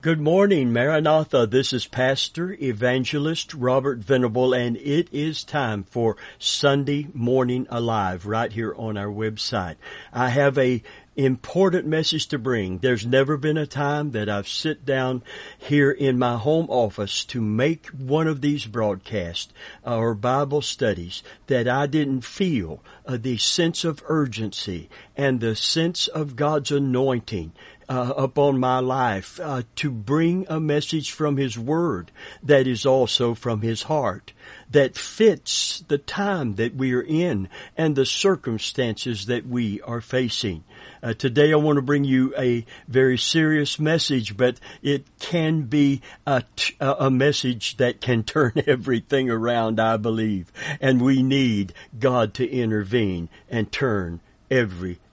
Good morning, Maranatha. This is Pastor Evangelist Robert Venable, and it is time for Sunday Morning Alive right here on our website. I have a important message to bring. There's never been a time that I've sit down here in my home office to make one of these broadcasts or Bible studies that I didn't feel uh, the sense of urgency and the sense of God's anointing uh, upon my life uh, to bring a message from His Word that is also from His heart that fits the time that we are in and the circumstances that we are facing. Uh, today I want to bring you a very serious message, but it can be a, t- a message that can turn everything around, I believe. And we need God to intervene and turn everything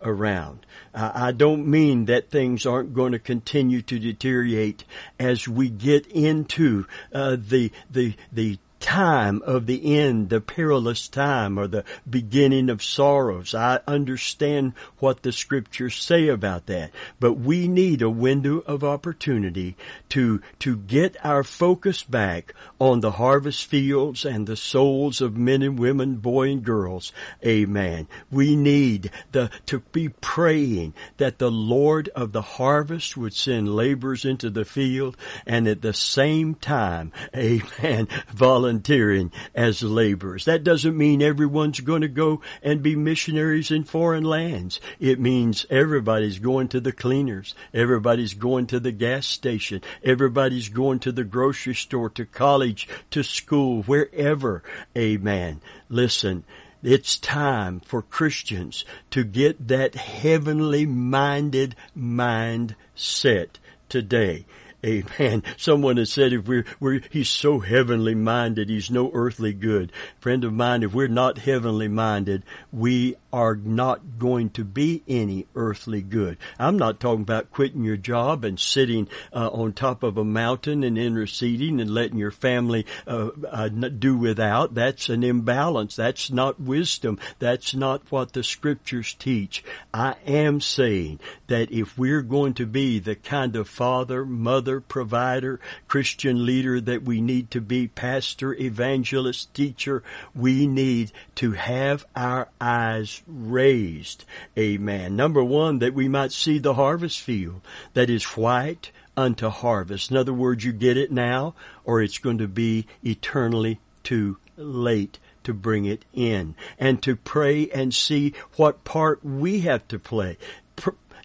around. Uh, I don't mean that things aren't going to continue to deteriorate as we get into uh, the the the time of the end, the perilous time, or the beginning of sorrows. I understand what the scriptures say about that. But we need a window of opportunity to, to get our focus back on the harvest fields and the souls of men and women, boy and girls. Amen. We need the, to be praying that the Lord of the harvest would send laborers into the field and at the same time, amen, volunteer volunteering as laborers. That doesn't mean everyone's going to go and be missionaries in foreign lands. It means everybody's going to the cleaners. Everybody's going to the gas station. Everybody's going to the grocery store, to college, to school, wherever. Amen. Listen, it's time for Christians to get that heavenly minded mind set today. Amen. Someone has said if we're, we're, he's so heavenly minded, he's no earthly good. Friend of mine, if we're not heavenly minded, we are not going to be any earthly good. I'm not talking about quitting your job and sitting uh, on top of a mountain and interceding and letting your family uh, uh, do without. That's an imbalance. That's not wisdom. That's not what the scriptures teach. I am saying that if we're going to be the kind of father, mother, provider, Christian leader that we need to be, pastor, evangelist, teacher, we need to have our eyes raised. Amen. Number one, that we might see the harvest field that is white unto harvest. In other words, you get it now or it's going to be eternally too late to bring it in and to pray and see what part we have to play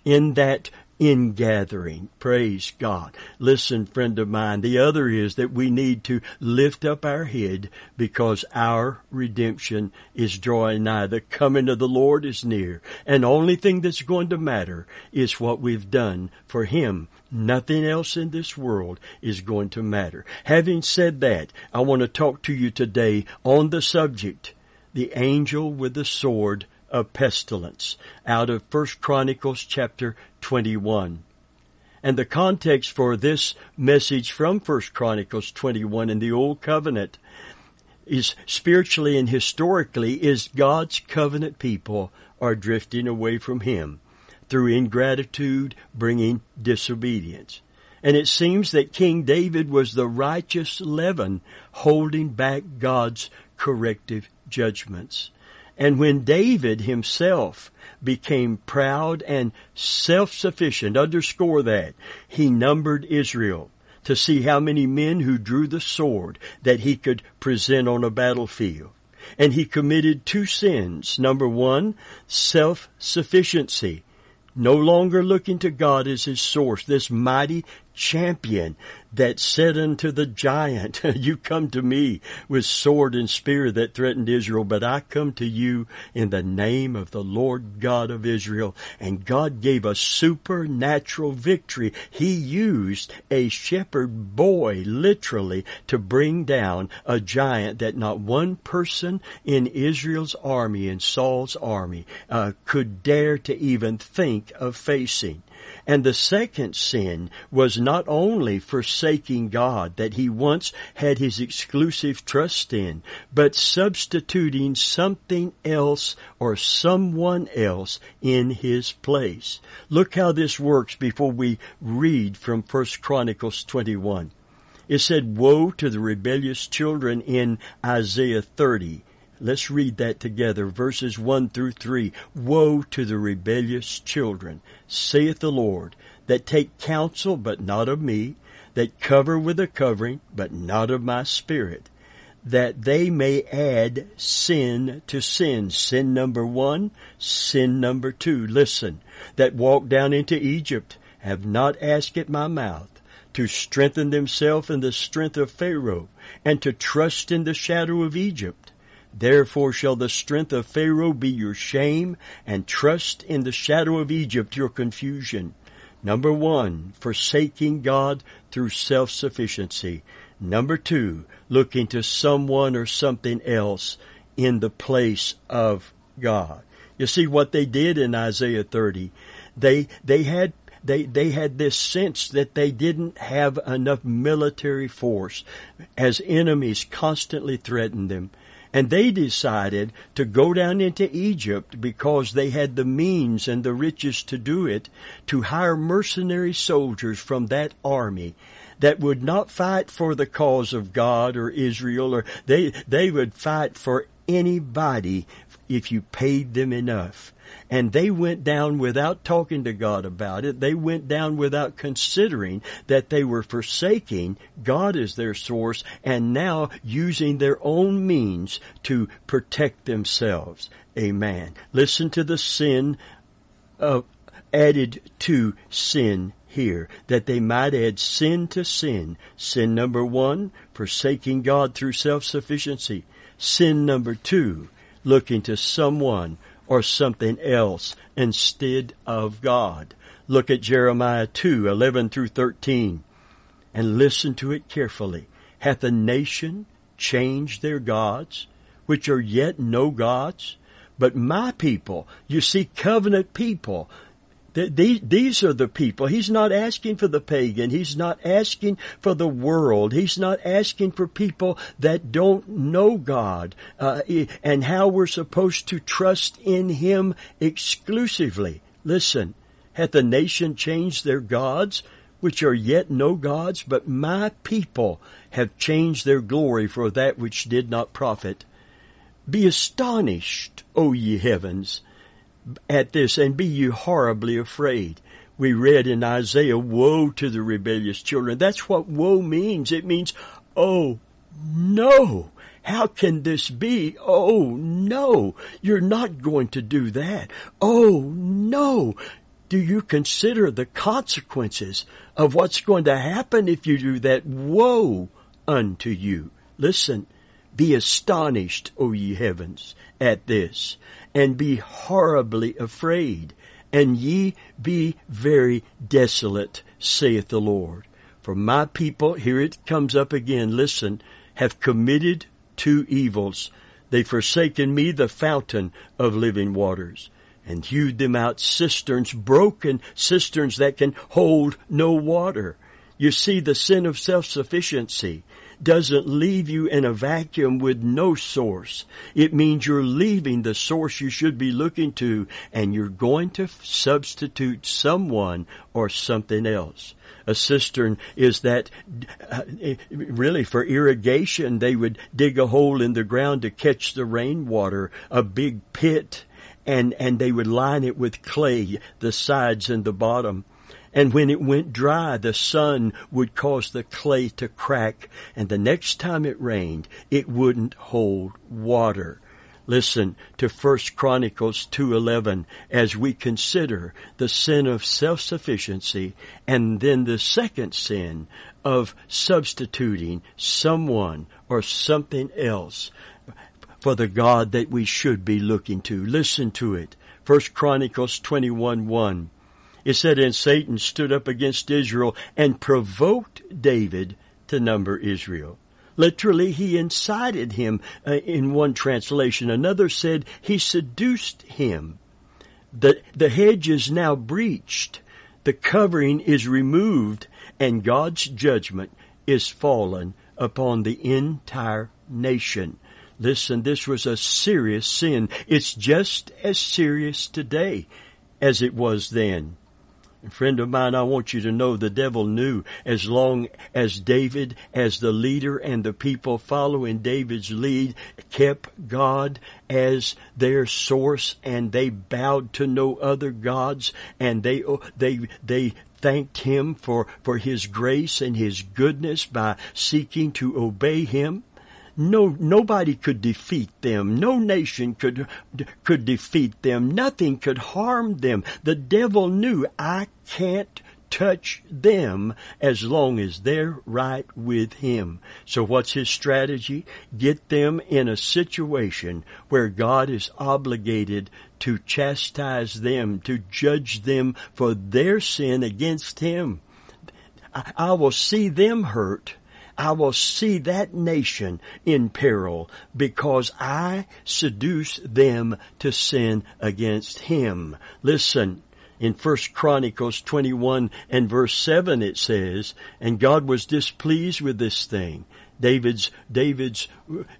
in that in gathering. Praise God. Listen, friend of mine, the other is that we need to lift up our head because our redemption is drawing nigh. The coming of the Lord is near. And only thing that's going to matter is what we've done for Him. Nothing else in this world is going to matter. Having said that, I want to talk to you today on the subject, the angel with the sword of pestilence out of First Chronicles chapter 21. And the context for this message from First Chronicles 21 in the Old Covenant is spiritually and historically is God's covenant people are drifting away from Him through ingratitude, bringing disobedience. And it seems that King David was the righteous leaven holding back God's corrective judgments. And when David himself became proud and self-sufficient, underscore that, he numbered Israel to see how many men who drew the sword that he could present on a battlefield. And he committed two sins. Number one, self-sufficiency. No longer looking to God as his source, this mighty champion that said unto the giant, You come to me with sword and spear that threatened Israel, but I come to you in the name of the Lord God of Israel. And God gave a supernatural victory. He used a shepherd boy, literally, to bring down a giant that not one person in Israel's army, in Saul's army, uh, could dare to even think of facing. And the second sin was not only forsaking God that he once had his exclusive trust in, but substituting something else or someone else in his place. Look how this works before we read from 1 Chronicles 21. It said, woe to the rebellious children in Isaiah 30. Let's read that together, verses 1 through 3. Woe to the rebellious children, saith the Lord, that take counsel, but not of me, that cover with a covering, but not of my spirit, that they may add sin to sin. Sin number one, sin number two. Listen, that walk down into Egypt, have not asked at my mouth, to strengthen themselves in the strength of Pharaoh, and to trust in the shadow of Egypt Therefore shall the strength of Pharaoh be your shame, and trust in the shadow of Egypt your confusion. Number one, forsaking God through self-sufficiency. Number two, looking to someone or something else in the place of God. You see what they did in Isaiah 30. They, they had they, they had this sense that they didn't have enough military force as enemies constantly threatened them. And they decided to go down into Egypt because they had the means and the riches to do it, to hire mercenary soldiers from that army that would not fight for the cause of God or Israel or they, they would fight for anybody if you paid them enough. And they went down without talking to God about it. They went down without considering that they were forsaking God as their source and now using their own means to protect themselves. Amen. Listen to the sin of, added to sin here, that they might add sin to sin. Sin number one, forsaking God through self-sufficiency. Sin number two, looking to someone or something else instead of God. Look at Jeremiah 2, 11 through 13 and listen to it carefully. Hath a nation changed their gods, which are yet no gods? But my people, you see, covenant people, these are the people. He's not asking for the pagan. He's not asking for the world. He's not asking for people that don't know God uh, and how we're supposed to trust in Him exclusively. Listen, hath the nation changed their gods, which are yet no gods? But my people have changed their glory for that which did not profit. Be astonished, O ye heavens, at this and be you horribly afraid. We read in Isaiah, woe to the rebellious children. That's what woe means. It means, oh no, how can this be? Oh no, you're not going to do that. Oh no, do you consider the consequences of what's going to happen if you do that? Woe unto you. Listen, be astonished, O ye heavens, at this, and be horribly afraid, and ye be very desolate, saith the Lord. For my people, here it comes up again, listen, have committed two evils. They forsaken me, the fountain of living waters, and hewed them out cisterns, broken cisterns that can hold no water. You see the sin of self-sufficiency doesn't leave you in a vacuum with no source. It means you're leaving the source you should be looking to and you're going to substitute someone or something else. A cistern is that uh, really for irrigation they would dig a hole in the ground to catch the rainwater, a big pit and and they would line it with clay, the sides and the bottom. And when it went dry, the sun would cause the clay to crack, and the next time it rained, it wouldn't hold water. Listen to 1 Chronicles 2.11 as we consider the sin of self-sufficiency and then the second sin of substituting someone or something else for the God that we should be looking to. Listen to it. 1 Chronicles 21.1 it said, and Satan stood up against Israel and provoked David to number Israel. Literally, he incited him uh, in one translation. Another said he seduced him. The, the hedge is now breached. the covering is removed and God's judgment is fallen upon the entire nation. Listen, this was a serious sin. It's just as serious today as it was then. Friend of mine, I want you to know the devil knew as long as David, as the leader and the people following David's lead, kept God as their source and they bowed to no other gods and they, oh, they, they thanked him for, for his grace and his goodness by seeking to obey him no nobody could defeat them no nation could could defeat them nothing could harm them the devil knew i can't touch them as long as they're right with him. So what's his strategy? Get them in a situation where God is obligated to chastise them, to judge them for their sin against him. I, I will see them hurt I will see that nation in peril because I seduce them to sin against him. Listen, in First Chronicles 21 and verse 7 it says, and God was displeased with this thing. David's, David's,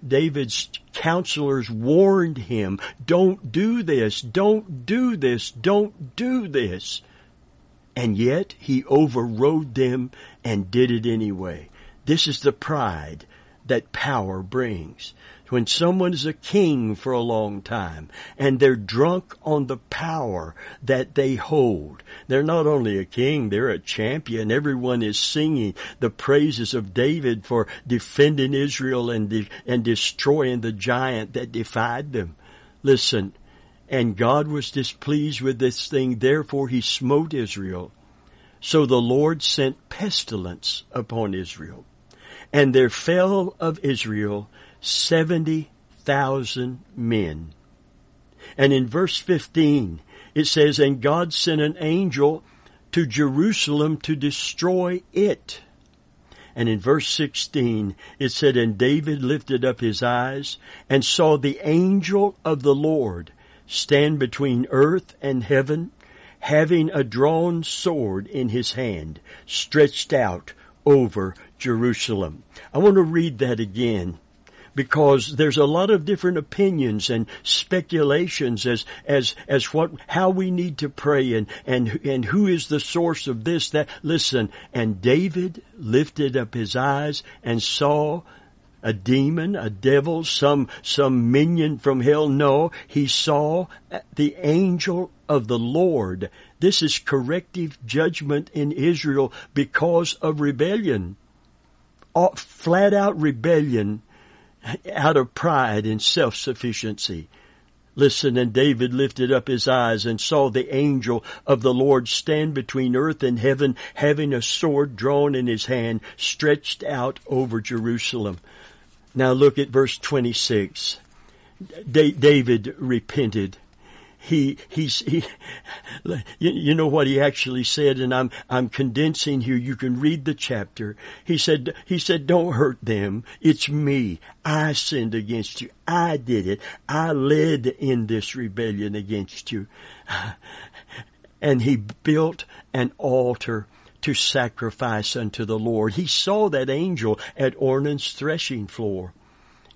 David's counselors warned him, don't do this, don't do this, don't do this. And yet he overrode them and did it anyway. This is the pride that power brings. When someone is a king for a long time and they're drunk on the power that they hold, they're not only a king, they're a champion. Everyone is singing the praises of David for defending Israel and, de- and destroying the giant that defied them. Listen, and God was displeased with this thing, therefore he smote Israel. So the Lord sent pestilence upon Israel and there fell of Israel 70,000 men. And in verse 15, it says, And God sent an angel to Jerusalem to destroy it. And in verse 16, it said, And David lifted up his eyes and saw the angel of the Lord stand between earth and heaven, having a drawn sword in his hand, stretched out over Jerusalem. I want to read that again because there's a lot of different opinions and speculations as as as what how we need to pray and and and who is the source of this that. Listen and David lifted up his eyes and saw a demon, a devil, some some minion from hell. No he saw the angel of the Lord. This is corrective judgment in Israel because of rebellion flat out rebellion out of pride and self-sufficiency. Listen, and David lifted up his eyes and saw the angel of the Lord stand between earth and heaven, having a sword drawn in his hand, stretched out over Jerusalem. Now look at verse 26. David repented he he's he you, you know what he actually said and I'm I'm condensing here. You can read the chapter. He said he said don't hurt them. It's me. I sinned against you. I did it. I led in this rebellion against you. And he built an altar to sacrifice unto the Lord. He saw that angel at Ornan's threshing floor.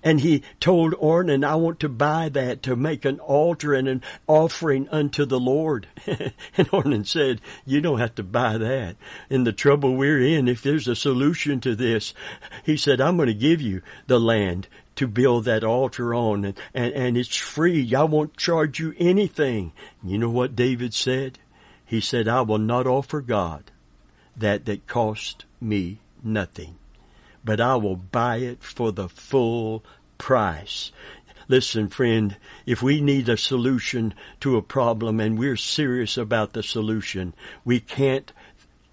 And he told Ornan, I want to buy that to make an altar and an offering unto the Lord. and Ornan said, you don't have to buy that. In the trouble we're in, if there's a solution to this, he said, I'm going to give you the land to build that altar on and, and, and it's free. I won't charge you anything. You know what David said? He said, I will not offer God that that cost me nothing but I will buy it for the full price. Listen, friend, if we need a solution to a problem and we're serious about the solution, we can't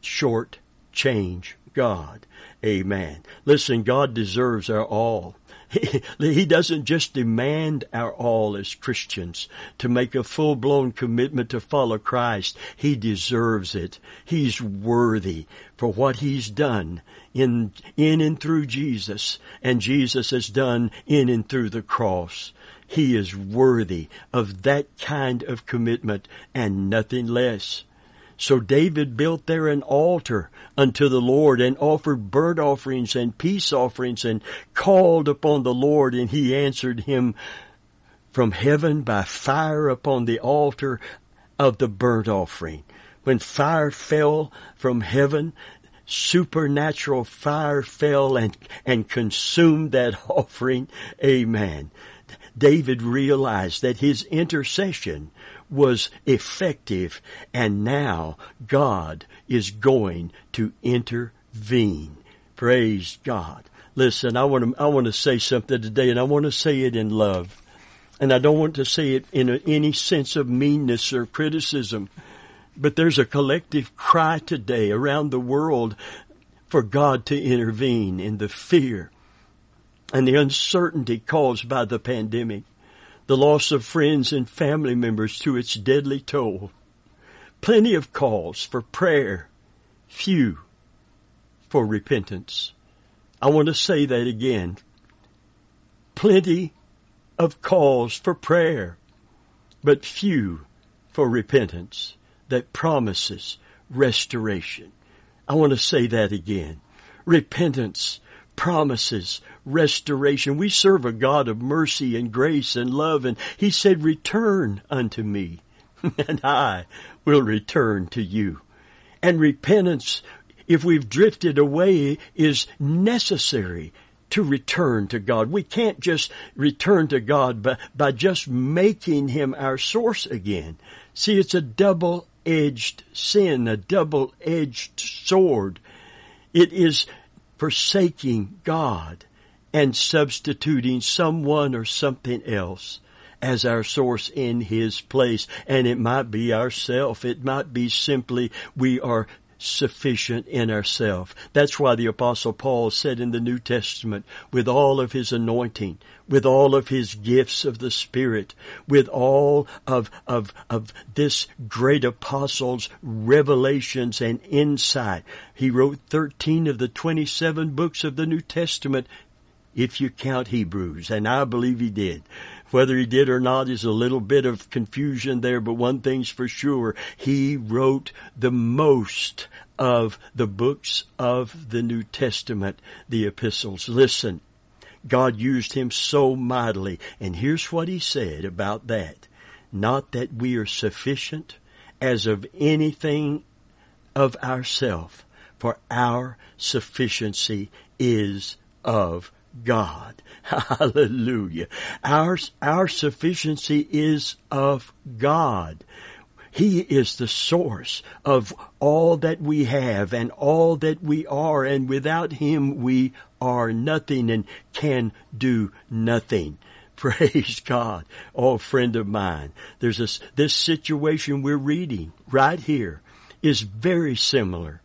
short change God. Amen. Listen, God deserves our all. He, doesn't just demand our all as Christians to make a full-blown commitment to follow Christ. He deserves it. He's worthy for what He's done in, in and through Jesus and Jesus has done in and through the cross. He is worthy of that kind of commitment and nothing less. So David built there an altar unto the Lord and offered burnt offerings and peace offerings and called upon the Lord and he answered him from heaven by fire upon the altar of the burnt offering. When fire fell from heaven, supernatural fire fell and, and consumed that offering. Amen. David realized that his intercession was effective and now God is going to intervene. Praise God. Listen, I want to, I want to say something today and I want to say it in love. And I don't want to say it in a, any sense of meanness or criticism. But there's a collective cry today around the world for God to intervene in the fear and the uncertainty caused by the pandemic the loss of friends and family members to its deadly toll. Plenty of calls for prayer, few for repentance. I want to say that again. Plenty of calls for prayer, but few for repentance that promises restoration. I want to say that again. Repentance promises restoration. We serve a God of mercy and grace and love, and He said, Return unto me, and I will return to you. And repentance, if we've drifted away, is necessary to return to God. We can't just return to God by, by just making Him our source again. See, it's a double-edged sin, a double-edged sword. It is forsaking God and substituting someone or something else as our source in His place. And it might be ourself. It might be simply we are sufficient in ourselves. That's why the apostle Paul said in the New Testament, with all of his anointing, with all of his gifts of the Spirit, with all of, of, of this great apostle's revelations and insight. He wrote 13 of the 27 books of the New Testament if you count Hebrews, and I believe he did. Whether he did or not is a little bit of confusion there, but one thing's for sure. He wrote the most of the books of the New Testament, the epistles. Listen, God used him so mightily, and here's what he said about that. Not that we are sufficient as of anything of ourself, for our sufficiency is of God. Hallelujah. Our, our sufficiency is of God. He is the source of all that we have and all that we are, and without Him we are nothing and can do nothing. Praise God. Oh, friend of mine, there's this, this situation we're reading right here is very similar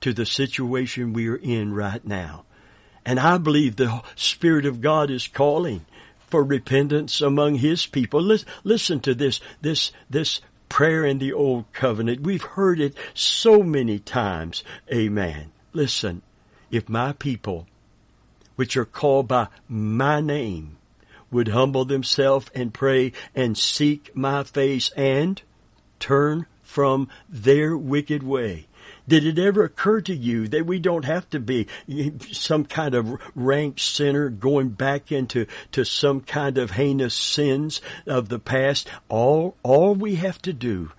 to the situation we are in right now. And I believe the Spirit of God is calling for repentance among His people. Listen to this, this, this prayer in the Old Covenant. We've heard it so many times. Amen. Listen, if my people, which are called by my name, would humble themselves and pray and seek my face and turn from their wicked way, did it ever occur to you that we don't have to be some kind of rank sinner going back into to some kind of heinous sins of the past? All all we have to do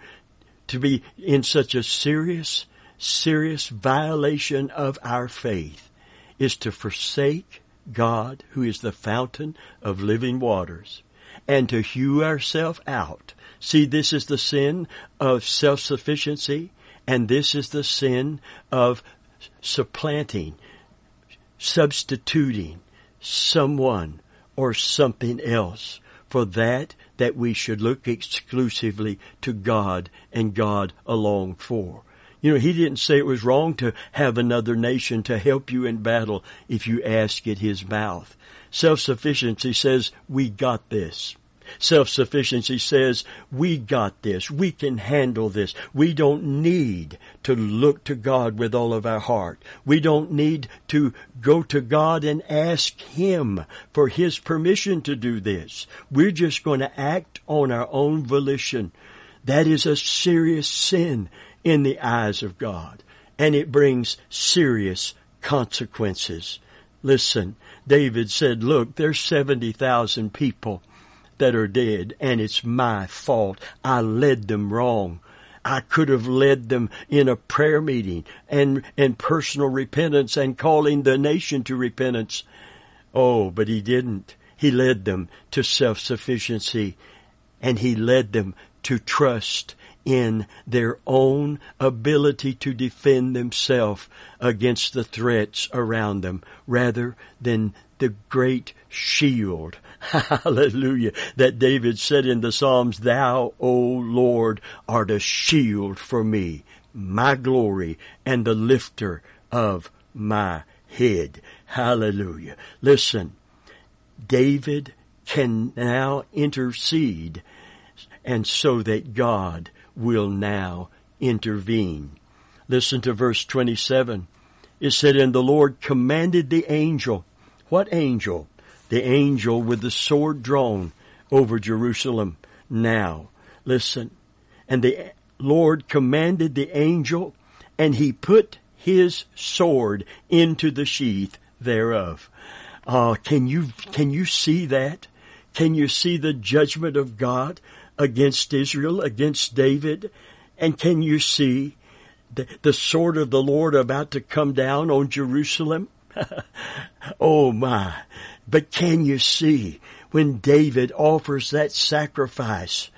to be in such a serious, serious violation of our faith is to forsake God, who is the fountain of living waters, and to hew ourselves out. See, this is the sin of self-sufficiency. And this is the sin of supplanting, substituting someone or something else for that that we should look exclusively to God and God alone for. You know, he didn't say it was wrong to have another nation to help you in battle if you ask at his mouth. Self-sufficiency says, we got this. Self-sufficiency says, we got this. We can handle this. We don't need to look to God with all of our heart. We don't need to go to God and ask Him for His permission to do this. We're just going to act on our own volition. That is a serious sin in the eyes of God. And it brings serious consequences. Listen, David said, look, there's 70,000 people that are dead and it's my fault. I led them wrong. I could have led them in a prayer meeting and, and personal repentance and calling the nation to repentance. Oh, but he didn't. He led them to self-sufficiency and he led them to trust in their own ability to defend themselves against the threats around them rather than the great shield. Hallelujah. That David said in the Psalms, Thou, O Lord, art a shield for me, my glory, and the lifter of my head. Hallelujah. Listen, David can now intercede and so that God will now intervene. Listen to verse 27. It said, And the Lord commanded the angel. What angel? The angel with the sword drawn over Jerusalem. Now, listen. And the Lord commanded the angel, and he put his sword into the sheath thereof. Uh, can you, can you see that? Can you see the judgment of God against Israel, against David? And can you see the, the sword of the Lord about to come down on Jerusalem? oh my. But can you see when David offers that sacrifice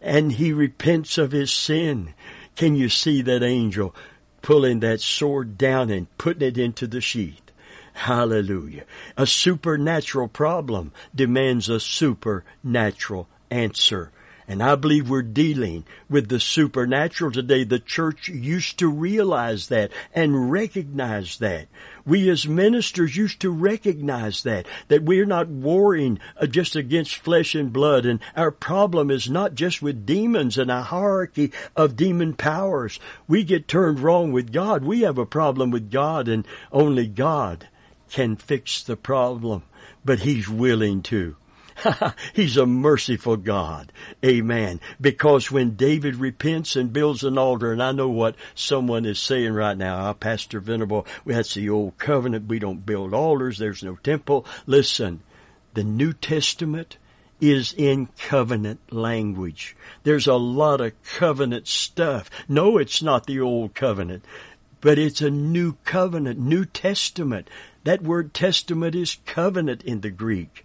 and he repents of his sin? Can you see that angel pulling that sword down and putting it into the sheath? Hallelujah. A supernatural problem demands a supernatural answer. And I believe we're dealing with the supernatural today. The church used to realize that and recognize that. We as ministers used to recognize that, that we're not warring uh, just against flesh and blood and our problem is not just with demons and a hierarchy of demon powers. We get turned wrong with God. We have a problem with God and only God can fix the problem, but He's willing to. He's a merciful God. Amen. Because when David repents and builds an altar, and I know what someone is saying right now, oh, Pastor Venable, that's the old covenant. We don't build altars. There's no temple. Listen, the New Testament is in covenant language. There's a lot of covenant stuff. No, it's not the old covenant, but it's a new covenant, New Testament. That word testament is covenant in the Greek.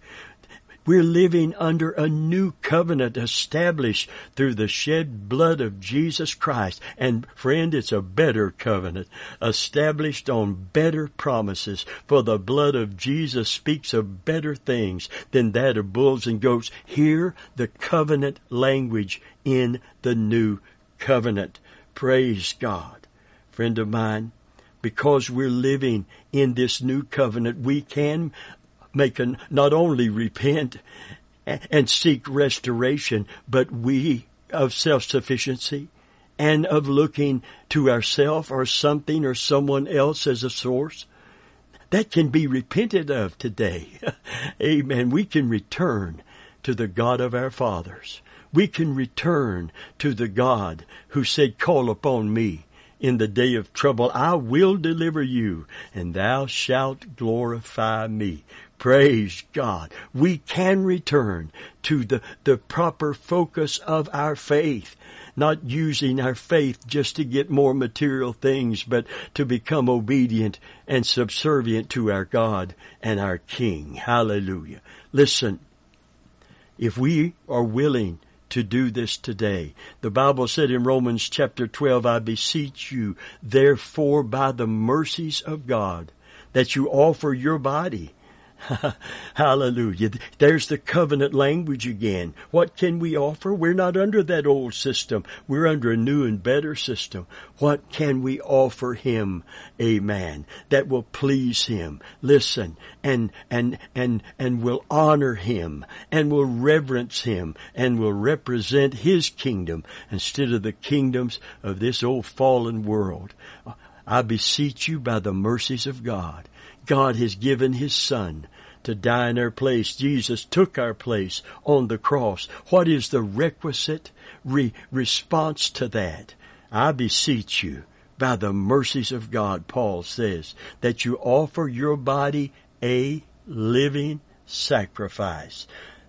We're living under a new covenant established through the shed blood of Jesus Christ. And friend, it's a better covenant established on better promises. For the blood of Jesus speaks of better things than that of bulls and goats. Hear the covenant language in the new covenant. Praise God. Friend of mine, because we're living in this new covenant, we can make an, not only repent and seek restoration, but we of self-sufficiency and of looking to ourself or something or someone else as a source. That can be repented of today. Amen. We can return to the God of our fathers. We can return to the God who said, call upon me in the day of trouble. I will deliver you and thou shalt glorify me. Praise God. We can return to the, the proper focus of our faith, not using our faith just to get more material things, but to become obedient and subservient to our God and our King. Hallelujah. Listen, if we are willing to do this today. The Bible said in Romans chapter 12, I beseech you, therefore, by the mercies of God, that you offer your body Hallelujah. There's the covenant language again. What can we offer? We're not under that old system. We're under a new and better system. What can we offer him? Amen. That will please him. Listen and, and, and, and will honor him and will reverence him and will represent his kingdom instead of the kingdoms of this old fallen world. I beseech you by the mercies of God God has given His Son to die in our place. Jesus took our place on the cross. What is the requisite re- response to that? I beseech you, by the mercies of God, Paul says, that you offer your body a living sacrifice.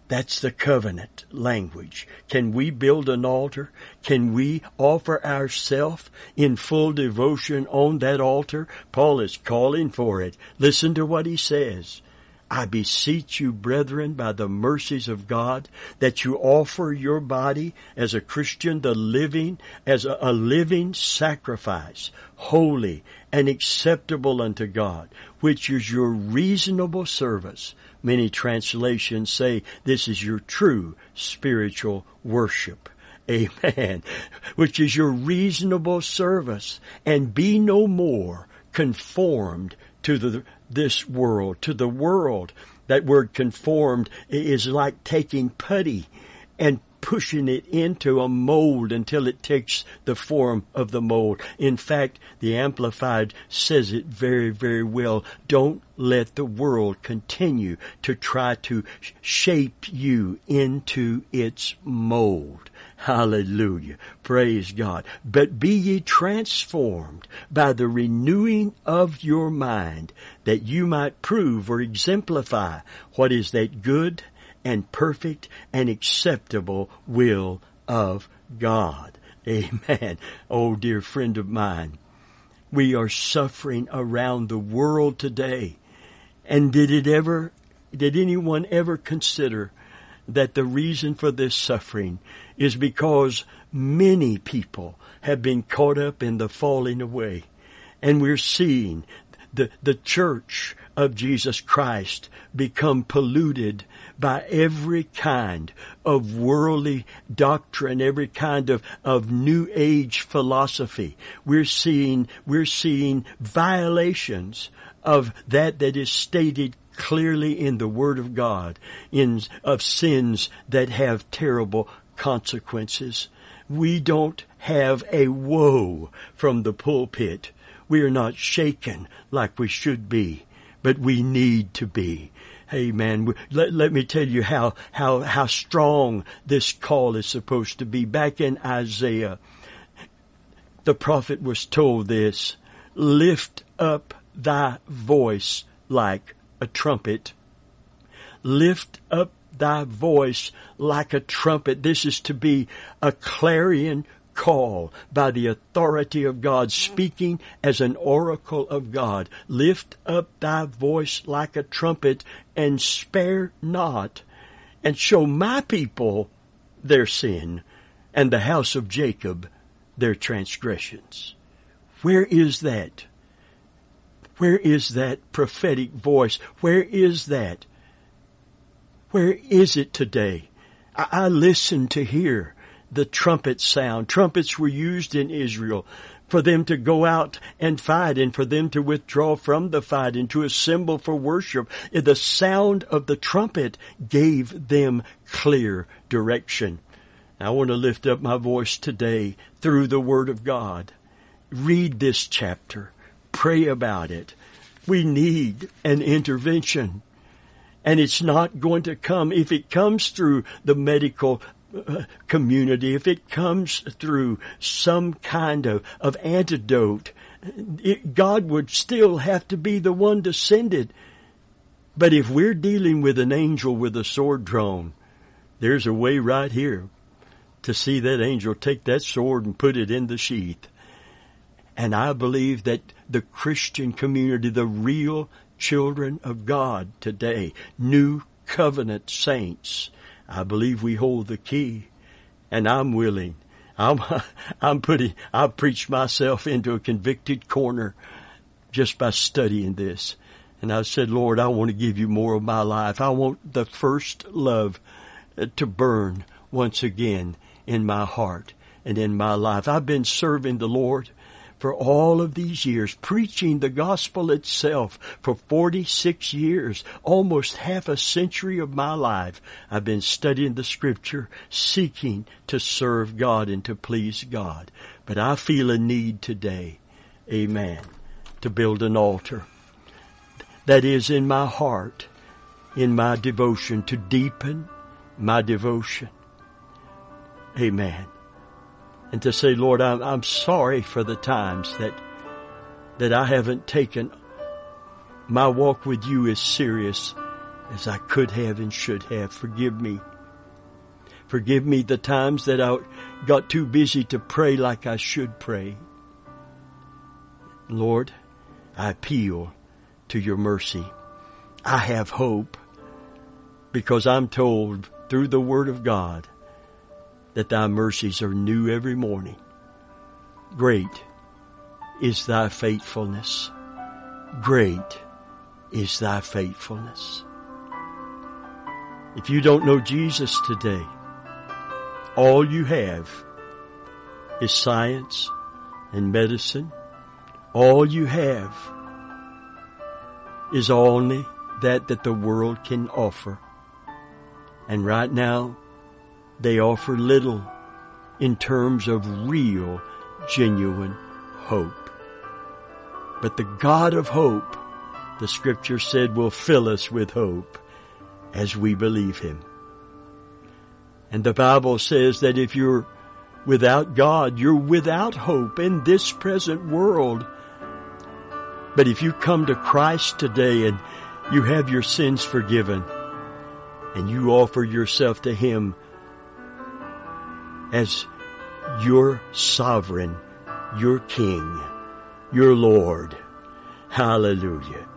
That's the covenant language. Can we build an altar? Can we offer ourselves in full devotion on that altar? Paul is calling for it. Listen to what he says. I beseech you, brethren, by the mercies of God, that you offer your body as a Christian, the living, as a, a, living sacrifice, holy and acceptable unto God, which is your reasonable service. Many translations say this is your true spiritual worship. Amen. Which is your reasonable service and be no more conformed to the, this world, to the world. That word conformed is like taking putty and pushing it into a mold until it takes the form of the mold. In fact, the Amplified says it very, very well. Don't let the world continue to try to shape you into its mold. Hallelujah. Praise God. But be ye transformed by the renewing of your mind that you might prove or exemplify what is that good and perfect and acceptable will of God. Amen. Oh dear friend of mine, we are suffering around the world today. And did it ever, did anyone ever consider that the reason for this suffering is because many people have been caught up in the falling away. And we're seeing the, the church of Jesus Christ become polluted by every kind of worldly doctrine, every kind of, of new age philosophy. We're seeing, we're seeing violations of that that is stated clearly in the Word of God, in, of sins that have terrible consequences. We don't have a woe from the pulpit. We are not shaken like we should be, but we need to be. Hey man, let, let me tell you how, how, how strong this call is supposed to be. Back in Isaiah, the prophet was told this, lift up thy voice like a trumpet. Lift up thy voice like a trumpet. This is to be a clarion call by the authority of God, speaking as an oracle of God. Lift up thy voice like a trumpet and spare not and show my people their sin and the house of Jacob their transgressions. Where is that? Where is that prophetic voice? Where is that? Where is it today? I, I listen to hear the trumpet sound. Trumpets were used in Israel for them to go out and fight and for them to withdraw from the fight and to assemble for worship. The sound of the trumpet gave them clear direction. I want to lift up my voice today through the Word of God. Read this chapter. Pray about it. We need an intervention. And it's not going to come, if it comes through the medical community, if it comes through some kind of, of antidote, it, God would still have to be the one to send it. But if we're dealing with an angel with a sword drawn, there's a way right here to see that angel take that sword and put it in the sheath. And I believe that the Christian community, the real children of God today, new covenant saints, I believe we hold the key and I'm willing. I'm, I'm putting, I've preached myself into a convicted corner just by studying this. And I said, Lord, I want to give you more of my life. I want the first love uh, to burn once again in my heart and in my life. I've been serving the Lord for all of these years, preaching the gospel itself for 46 years, almost half a century of my life. I've been studying the scripture, seeking to serve God and to please God. But I feel a need today, amen, to build an altar that is in my heart, in my devotion, to deepen my devotion. Amen. And to say, Lord, I'm, I'm sorry for the times that, that I haven't taken my walk with you as serious as I could have and should have. Forgive me. Forgive me the times that I got too busy to pray like I should pray. Lord, I appeal to your mercy. I have hope because I'm told through the Word of God that thy mercies are new every morning. Great is thy faithfulness. Great is thy faithfulness. If you don't know Jesus today, all you have is science and medicine. All you have is only that that the world can offer. And right now, they offer little in terms of real, genuine hope. But the God of hope, the scripture said, will fill us with hope as we believe Him. And the Bible says that if you're without God, you're without hope in this present world. But if you come to Christ today and you have your sins forgiven and you offer yourself to Him as your sovereign, your king, your Lord. Hallelujah.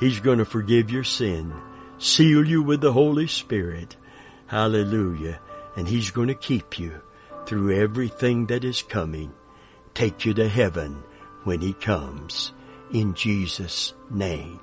He's going to forgive your sin, seal you with the Holy Spirit. Hallelujah. And He's going to keep you through everything that is coming, take you to heaven when He comes. In Jesus' name.